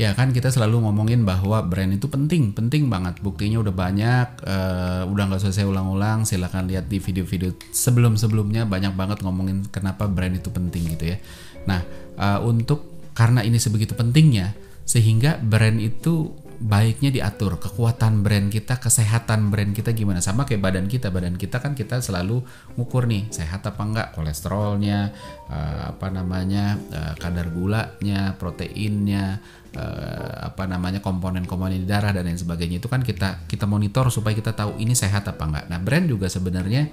Ya kan kita selalu ngomongin bahwa brand itu penting, penting banget. Buktinya udah banyak, uh, udah nggak usah saya ulang-ulang. Silahkan lihat di video-video sebelum-sebelumnya banyak banget ngomongin kenapa brand itu penting gitu ya. Nah uh, untuk karena ini sebegitu pentingnya, sehingga brand itu baiknya diatur. Kekuatan brand kita kesehatan brand kita gimana? Sama kayak badan kita. Badan kita kan kita selalu ngukur nih sehat apa enggak? Kolesterolnya uh, apa namanya uh, kadar gulanya proteinnya uh, apa namanya komponen-komponen darah dan lain sebagainya. Itu kan kita kita monitor supaya kita tahu ini sehat apa enggak. Nah brand juga sebenarnya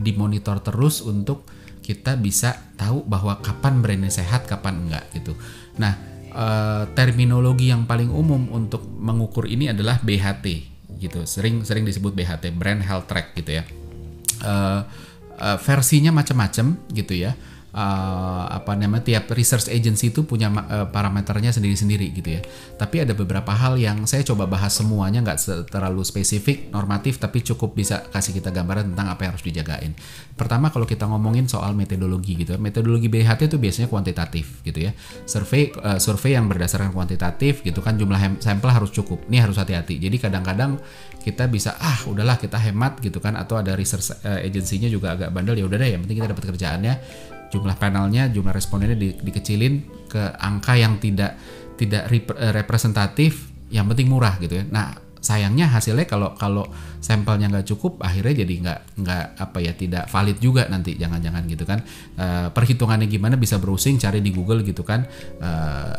dimonitor terus untuk kita bisa tahu bahwa kapan brandnya sehat kapan enggak gitu. Nah uh, terminologi yang paling umum untuk mengukur ini adalah BHT gitu. Sering sering disebut BHT brand health track gitu ya. Uh, uh, versinya macam-macam gitu ya uh, apa namanya tiap research agency itu punya uh, parameternya sendiri-sendiri gitu ya. Tapi ada beberapa hal yang saya coba bahas semuanya nggak terlalu spesifik, normatif, tapi cukup bisa kasih kita gambaran tentang apa yang harus dijagain. Pertama kalau kita ngomongin soal metodologi gitu, metodologi BHT itu biasanya kuantitatif gitu ya. Survei uh, survei yang berdasarkan kuantitatif gitu kan jumlah sampel harus cukup. Ini harus hati-hati. Jadi kadang-kadang kita bisa ah udahlah kita hemat gitu kan atau ada research agensinya juga agak bandel ya udah deh yang penting kita dapat kerjaannya jumlah panelnya, jumlah respondennya di, dikecilin ke angka yang tidak tidak eh, representatif, yang penting murah gitu ya. Nah sayangnya hasilnya kalau kalau sampelnya nggak cukup akhirnya jadi nggak nggak apa ya tidak valid juga nanti jangan-jangan gitu kan. E, perhitungannya gimana bisa browsing cari di Google gitu kan. E,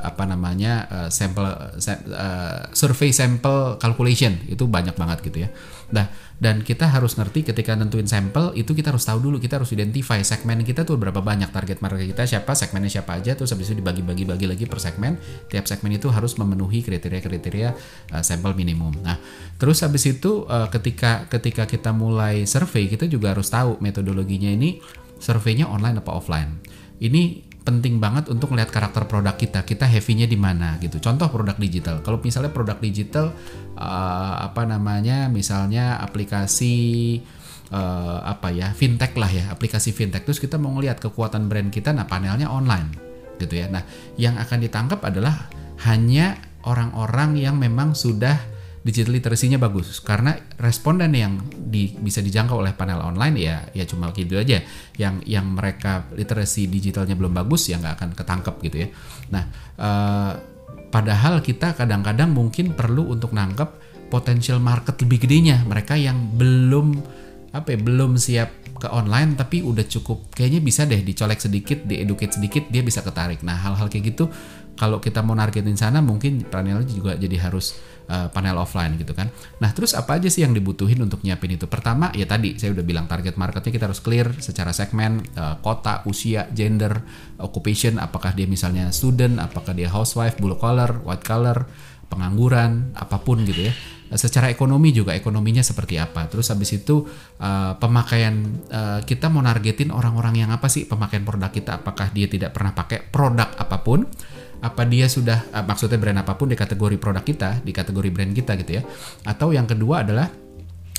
apa namanya e, sampel se, e, survey sample calculation itu banyak banget gitu ya. Nah dan kita harus ngerti ketika nentuin sampel itu kita harus tahu dulu kita harus identify segmen kita tuh berapa banyak target market kita siapa segmennya siapa aja terus habis itu dibagi-bagi bagi lagi per segmen. Tiap segmen itu harus memenuhi kriteria-kriteria uh, sampel minimum. Nah terus habis itu uh, ketika ketika kita mulai survei kita juga harus tahu metodologinya ini surveinya online apa offline ini penting banget untuk melihat karakter produk kita. Kita heavy-nya di mana gitu. Contoh produk digital. Kalau misalnya produk digital uh, apa namanya? Misalnya aplikasi uh, apa ya? fintech lah ya, aplikasi fintech. Terus kita mau ngelihat kekuatan brand kita nah panelnya online gitu ya. Nah, yang akan ditangkap adalah hanya orang-orang yang memang sudah digital literacy-nya bagus. Karena responden yang di, bisa dijangkau oleh panel online ya ya cuma gitu aja. Yang yang mereka literasi digitalnya belum bagus ya nggak akan ketangkep gitu ya. Nah uh, padahal kita kadang-kadang mungkin perlu untuk nangkep potensial market lebih gedenya. Mereka yang belum apa ya belum siap ke online tapi udah cukup kayaknya bisa deh dicolek sedikit dieducate sedikit dia bisa ketarik. Nah hal-hal kayak gitu kalau kita mau nargetin sana mungkin panelnya juga jadi harus uh, panel offline gitu kan. Nah terus apa aja sih yang dibutuhin untuk nyiapin itu? Pertama ya tadi saya udah bilang target marketnya kita harus clear secara segmen, uh, kota, usia, gender, occupation, apakah dia misalnya student, apakah dia housewife, blue collar, white collar, pengangguran, apa pun gitu ya. Uh, secara ekonomi juga ekonominya seperti apa. Terus habis itu uh, pemakaian uh, kita mau nargetin orang-orang yang apa sih pemakaian produk kita? Apakah dia tidak pernah pakai produk apa pun? Apa dia sudah uh, maksudnya brand apa pun di kategori produk kita di kategori brand kita gitu ya. Atau yang kedua adalah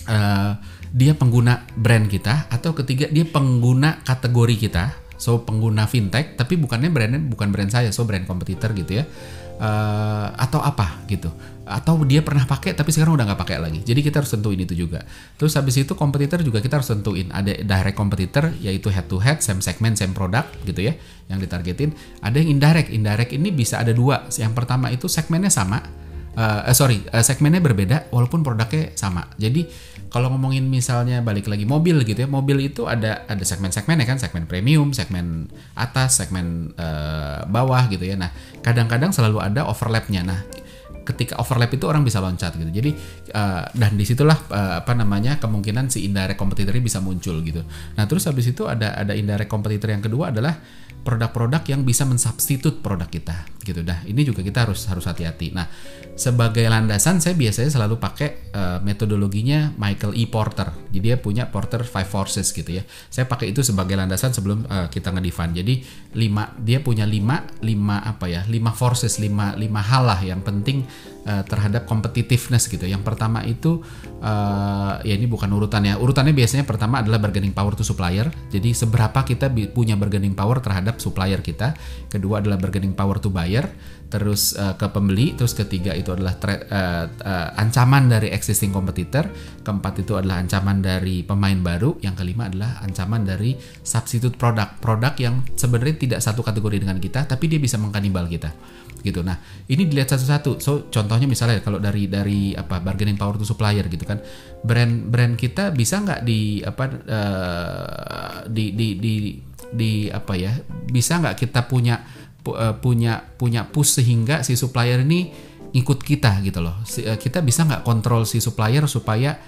uh, dia pengguna brand kita atau ketiga dia pengguna kategori kita. So pengguna fintech tapi bukannya brandnya bukan brand saya so brand kompetitor gitu ya. Uh, atau apa gitu atau dia pernah pakai tapi sekarang udah nggak pakai lagi. Jadi kita harus tentuin itu juga. Terus habis itu kompetitor juga kita harus tentuin. Ada direct kompetitor yaitu head to head same segment same product gitu ya yang ditargetin. Ada yang indirect. Indirect ini bisa ada dua. Yang pertama itu segmennya sama. Uh, sorry uh, segmennya berbeda walaupun produknya sama. Jadi kalau ngomongin misalnya balik lagi mobil gitu ya mobil itu ada ada segmen-segmen ya kan segmen premium segmen atas segmen uh, bawah gitu ya. Nah kadang-kadang selalu ada overlapnya. Nah ketika overlap itu orang bisa loncat gitu. Jadi uh, dan di situlah uh, apa namanya kemungkinan si indirect competitor bisa muncul gitu. Nah terus habis itu ada ada indirect competitor yang kedua adalah produk-produk yang bisa mensubstitut produk kita gitu dah ini juga kita harus harus hati-hati nah sebagai landasan saya biasanya selalu pakai uh, metodologinya Michael E Porter jadi dia punya Porter Five Forces gitu ya saya pakai itu sebagai landasan sebelum uh, kita ngedefine jadi lima dia punya lima lima apa ya lima forces lima lima hal lah yang penting uh, terhadap competitiveness gitu. Yang pertama itu uh, ya ini bukan urutannya. Urutannya biasanya pertama adalah bargaining power to supplier. Jadi seberapa kita punya bargaining power terhadap supplier kita. Kedua adalah bargaining power to buyer supplier, terus uh, ke pembeli, terus ketiga itu adalah uh, uh, ancaman dari existing competitor, keempat itu adalah ancaman dari pemain baru, yang kelima adalah ancaman dari substitute produk, produk yang sebenarnya tidak satu kategori dengan kita, tapi dia bisa mengkanibal kita, gitu. Nah, ini dilihat satu-satu. So, contohnya misalnya kalau dari dari apa bargaining power to supplier gitu kan, brand brand kita bisa nggak di apa uh, di, di di di apa ya, bisa nggak kita punya uh, punya punya push sehingga si supplier ini ikut kita gitu loh. Uh, kita bisa nggak kontrol si supplier supaya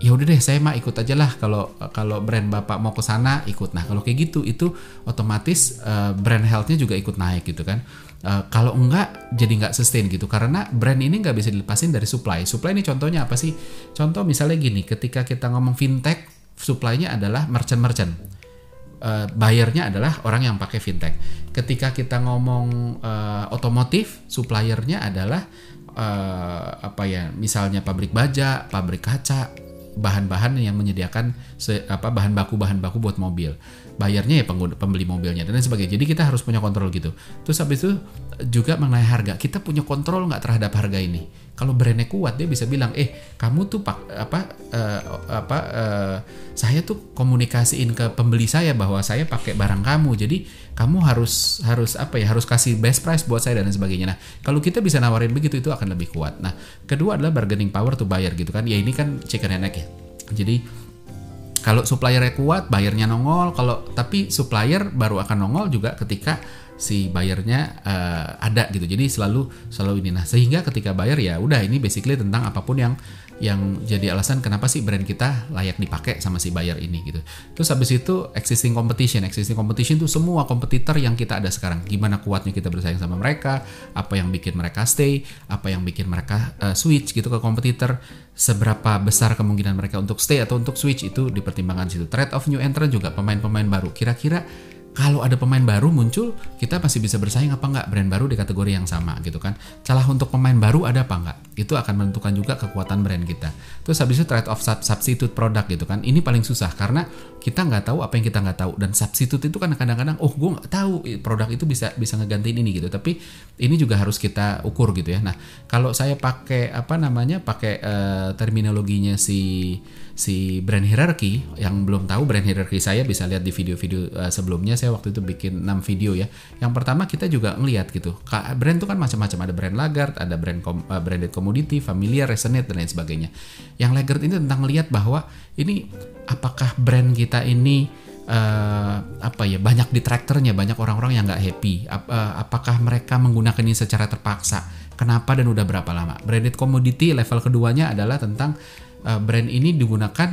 ya udah deh saya mah ikut aja lah. Kalau kalau brand bapak mau ke sana ikut. Nah kalau kayak gitu itu otomatis uh, brand healthnya juga ikut naik gitu kan. Kalau enggak jadi nggak sustain gitu. Karena brand ini nggak bisa dilepasin dari supply. Supply ini contohnya apa sih? Contoh misalnya gini ketika kita ngomong fintech supply-nya adalah merchant-merchant uh, bayarnya adalah orang yang pakai fintech. Ketika kita ngomong uh, otomotif, suppliernya adalah uh, apa ya, misalnya pabrik baja, pabrik kaca, bahan-bahan yang menyediakan se, apa bahan baku bahan baku buat mobil. Bayarnya ya pengguna, pembeli mobilnya dan lain sebagainya. Jadi kita harus punya kontrol gitu. Terus habis itu juga mengenai harga. Kita punya kontrol nggak terhadap harga ini kalau brandnya kuat dia bisa bilang eh kamu tuh pak apa uh, apa uh, saya tuh komunikasiin ke pembeli saya bahwa saya pakai barang kamu. Jadi kamu harus harus apa ya harus kasih best price buat saya dan sebagainya. Nah kalau kita bisa nawarin begitu itu akan lebih kuat. Nah kedua adalah bargaining power tuh bayar gitu kan. Ya ini kan chicken and egg ya. Jadi kalau suppliernya kuat, bayarnya nongol. Kalau tapi supplier baru akan nongol juga ketika si bayarnya uh, ada gitu. Jadi selalu selalu ini. Nah, sehingga ketika bayar ya udah ini basically tentang apa pun yang yang jadi alasan kenapa sih brand kita layak dipakai sama si buyer ini gitu. Terus habis itu existing competition, existing competition itu semua kompetitor yang kita ada sekarang. Gimana kuatnya kita bersaing sama mereka, apa yang bikin mereka stay, apa yang bikin mereka uh, switch gitu ke kompetitor, seberapa besar kemungkinan mereka untuk stay atau untuk switch itu dipertimbangkan situ. Trade of new entrant juga pemain-pemain baru. Kira-kira kalau ada pemain baru muncul, kita pasti bisa bersaing apa enggak brand baru di kategori yang sama gitu kan. Celah untuk pemain baru ada apa enggak? Itu akan menentukan juga kekuatan brand kita. Terus habis itu trade off substitute produk gitu kan. Ini paling susah karena kita nggak tahu apa yang kita nggak tahu dan substitute itu kan kadang-kadang oh gue nggak tahu produk itu bisa bisa ngegantiin ini gitu. Tapi ini juga harus kita ukur gitu ya. Nah kalau saya pakai apa namanya pakai uh, terminologinya si si brand hierarchy yang belum tahu brand hierarchy saya bisa lihat di video-video uh, sebelumnya saya waktu itu bikin 6 video ya. Yang pertama kita juga ngelihat gitu. Brand itu kan macam-macam ada brand laggard, ada brand kom, uh, branded commodity, familiar, resonate dan lain sebagainya. Yang laggard ini tentang lihat bahwa ini apakah brand kita ini uh, apa ya banyak detraktornya, banyak orang-orang yang nggak happy. Ap, uh, apakah mereka menggunakan ini secara terpaksa? Kenapa dan udah berapa lama? Branded commodity level keduanya adalah tentang uh, brand ini digunakan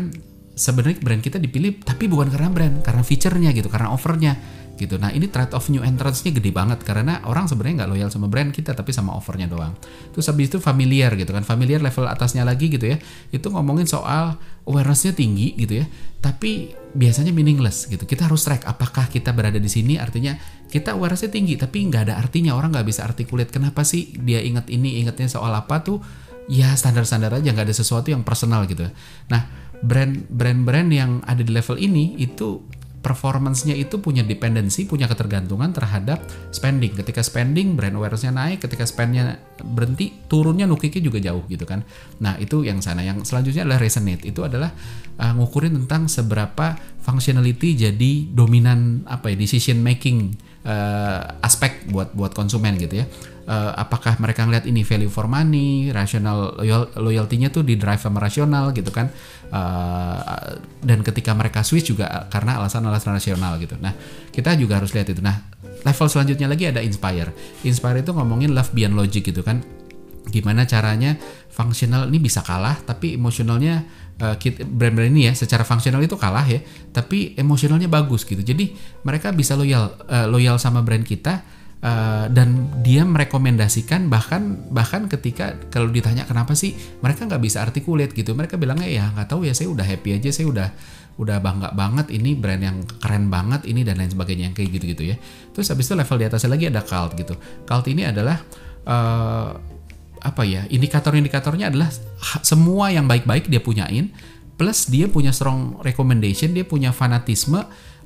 sebenarnya brand kita dipilih tapi bukan karena brand karena fiturnya gitu karena offernya gitu. Nah ini trade of new entrance-nya gede banget karena orang sebenarnya nggak loyal sama brand kita tapi sama offernya doang. Terus habis itu familiar gitu kan familiar level atasnya lagi gitu ya itu ngomongin soal awareness-nya tinggi gitu ya tapi biasanya meaningless gitu. Kita harus track apakah kita berada di sini artinya kita awareness-nya tinggi tapi nggak ada artinya. Orang nggak bisa artikulate kenapa sih dia inget ini ingetnya soal apa tuh. Ya standar-standar aja nggak ada sesuatu yang personal gitu. Nah brand brand-brand yang ada di level ini itu performance-nya itu punya dependensi, punya ketergantungan terhadap spending. Ketika spending, brand awareness-nya naik. Ketika spend-nya berhenti, turunnya nukiknya juga jauh gitu kan. Nah itu yang sana. Yang selanjutnya adalah resonate. Itu adalah uh, ngukurin tentang seberapa functionality jadi dominan apa ya decision making uh, aspek buat buat konsumen gitu ya uh, apakah mereka ngeliat ini value for money, rasional loyal, loyalty-nya tuh di drive sama rasional gitu kan. Uh, dan ketika mereka switch juga karena alasan-alasan rasional gitu. Nah, kita juga harus lihat itu. Nah, level selanjutnya lagi ada inspire. Inspire itu ngomongin love beyond logic gitu kan. Gimana caranya fungsional ini bisa kalah tapi emosionalnya uh, brand-brand ini ya secara fungsional itu kalah ya, tapi emosionalnya bagus gitu. Jadi mereka bisa loyal uh, loyal sama brand kita Uh, dan dia merekomendasikan bahkan bahkan ketika kalau ditanya kenapa sih mereka nggak bisa artikulate gitu. Mereka bilangnya ya nggak tahu ya saya udah happy aja saya udah udah bangga banget ini brand yang keren banget ini dan lain sebagainya yang kayak gitu gitu ya. Terus habis itu level di atasnya lagi ada cult gitu. Cult ini adalah apa ya indikator-indikatornya adalah semua yang baik-baik dia punyain plus dia punya strong recommendation dia punya fanatisme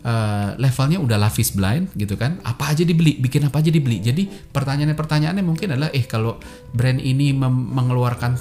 uh, levelnya udah lavis blind gitu kan. Apa aja dibeli bikin apa aja dibeli. Jadi pertanyaannya-pertanyaannya mungkin adalah eh kalau brand ini mengeluarkan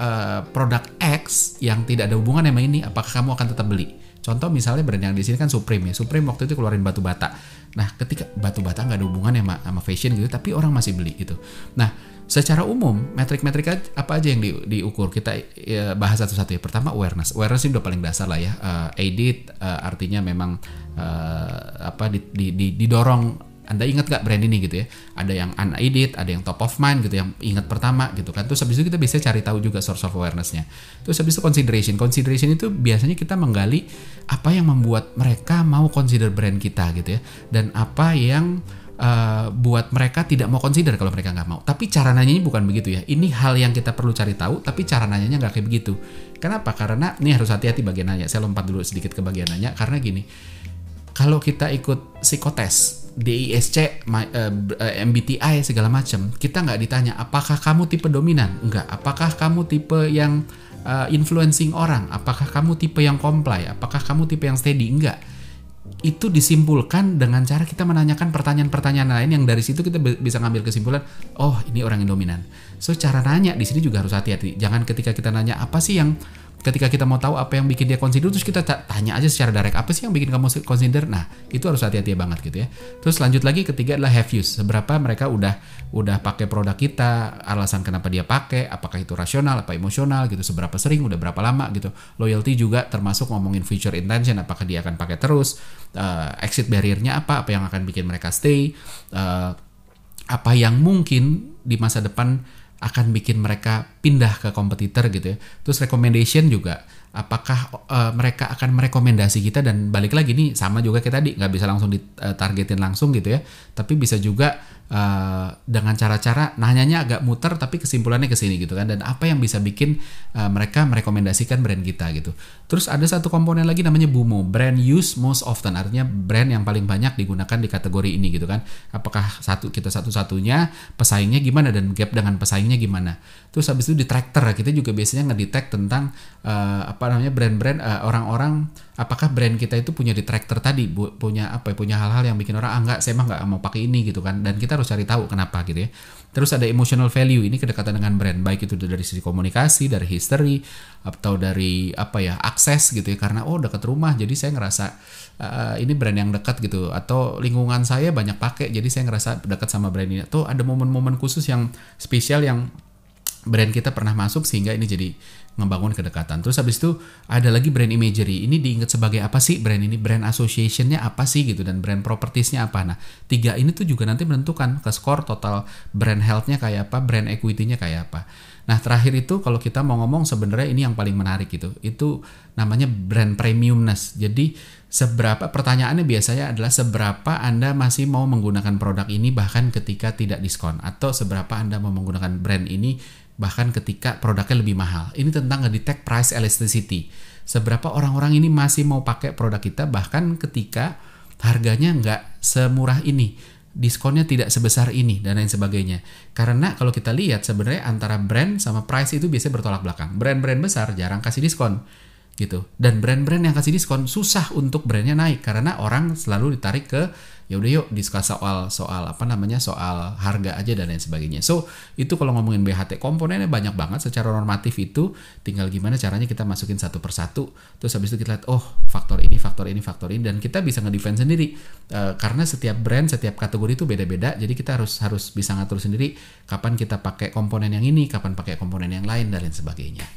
uh, produk X yang tidak ada hubungan sama ini apakah kamu akan tetap beli? Contoh misalnya brand yang di sini kan Supreme ya. Supreme waktu itu keluarin batu bata nah ketika batu bata nggak ada hubungan sama, sama fashion gitu tapi orang masih beli gitu. Nah secara umum metrik-metrik apa aja yang di, diukur? Kita ya, bahas satu-satu ya pertama awareness. Awareness ini udah paling dasar lah ya. Uh, edit uh, artinya memang uh, apa di, di, di, didorong anda ingat gak brand ini gitu ya? Ada yang unaided, ada yang top of mind gitu, yang ingat pertama gitu kan. Terus habis itu kita bisa cari tahu juga source of awarenessnya. Terus habis itu consideration. Consideration itu biasanya kita menggali apa yang membuat mereka mau consider brand kita gitu ya. Dan apa yang uh, buat mereka tidak mau consider kalau mereka nggak mau. Tapi cara nanyanya bukan begitu ya. Ini hal yang kita perlu cari tahu, tapi cara nanyanya nggak kayak begitu. Kenapa? Karena ini harus hati-hati bagian nanya. Saya lompat dulu sedikit ke bagian nanya karena gini. Kalau kita ikut psikotes, DISC, eh, MBTI segala macam, kita nggak ditanya apakah kamu tipe dominan, enggak. Apakah kamu tipe yang uh, influencing orang, apakah kamu tipe yang comply, apakah kamu tipe yang steady, enggak itu disimpulkan dengan cara kita menanyakan pertanyaan-pertanyaan lain yang dari situ kita bisa ngambil kesimpulan oh ini orang yang dominan. So cara nanya di sini juga harus hati-hati. Jangan ketika kita nanya apa sih yang ketika kita mau tahu apa yang bikin dia consider terus kita tanya aja secara direct apa sih yang bikin kamu consider? Nah itu harus hati-hati banget gitu ya. Terus lanjut lagi ketiga adalah have use. Seberapa mereka udah udah pakai produk kita alasan kenapa dia pakai apakah itu rasional apa emosional gitu seberapa sering udah berapa lama gitu. Loyalty juga termasuk ngomongin future intention apakah dia akan pakai terus uh, exit barriernya apa apa yang akan bikin mereka stay uh, apa yang mungkin di masa depan akan bikin mereka pindah ke kompetitor gitu ya. Terus recommendation juga apakah uh, mereka akan merekomendasi kita dan balik lagi nih sama juga kayak tadi nggak bisa langsung ditargetin langsung gitu ya. Tapi bisa juga uh, dengan cara-cara nanyanya agak muter tapi kesimpulannya ke sini gitu kan. Dan apa yang bisa bikin uh, mereka merekomendasikan brand kita gitu. Terus ada satu komponen lagi namanya BUMO brand use most often. Artinya brand yang paling banyak digunakan di kategori ini gitu kan. Apakah satu kita satu-satunya pesaingnya gimana dan gap dengan pesaingnya gimana. Terus habis itu di tracker kita juga biasanya ngedetect tentang uh, apa namanya brand-brand uh, orang-orang apakah brand kita itu punya detractor tadi? Bu, punya apa ya punya hal-hal yang bikin orang ah enggak saya mah nggak mau pakai ini gitu kan. Dan kita harus cari tahu kenapa gitu ya. Terus ada emotional value ini kedekatan dengan brand baik itu dari sisi komunikasi dari history atau dari apa ya akses gitu ya. Karena oh dekat rumah jadi saya ngerasa uh, ini brand yang dekat gitu. Atau lingkungan saya banyak pakai jadi saya ngerasa dekat sama brand ini. Atau ada momen-momen khusus yang spesial yang brand kita pernah masuk sehingga ini jadi membangun kedekatan. Terus habis itu ada lagi brand imagery. Ini diingat sebagai apa sih brand ini? Brand associationnya apa sih gitu dan brand propertiesnya apa? Nah tiga ini tuh juga nanti menentukan ke skor total brand healthnya kayak apa, brand equity-nya kayak apa. Nah terakhir itu kalau kita mau ngomong sebenarnya ini yang paling menarik gitu. Itu namanya brand premiumness. Jadi seberapa pertanyaannya biasanya adalah seberapa Anda masih mau menggunakan produk ini bahkan ketika tidak diskon atau seberapa Anda mau menggunakan brand ini bahkan ketika produknya lebih mahal. Ini tentang ngedetect price elasticity. Seberapa orang-orang ini masih mau pakai produk kita bahkan ketika harganya nggak semurah ini, diskonnya tidak sebesar ini dan lain sebagainya. Karena kalau kita lihat sebenarnya antara brand sama price itu biasanya bertolak belakang. Brand-brand besar jarang kasih diskon gitu. Dan brand-brand yang kasih diskon susah untuk brandnya naik karena orang selalu ditarik ke ya udah yuk diskus soal soal apa namanya soal harga aja dan lain sebagainya. So itu kalau ngomongin BHT komponennya banyak banget secara normatif itu tinggal gimana caranya kita masukin satu persatu terus habis itu kita lihat oh faktor ini faktor ini faktor ini dan kita bisa ngedefend sendiri uh, karena setiap brand setiap kategori itu beda-beda jadi kita harus harus bisa ngatur sendiri kapan kita pakai komponen yang ini kapan pakai komponen yang lain dan lain sebagainya.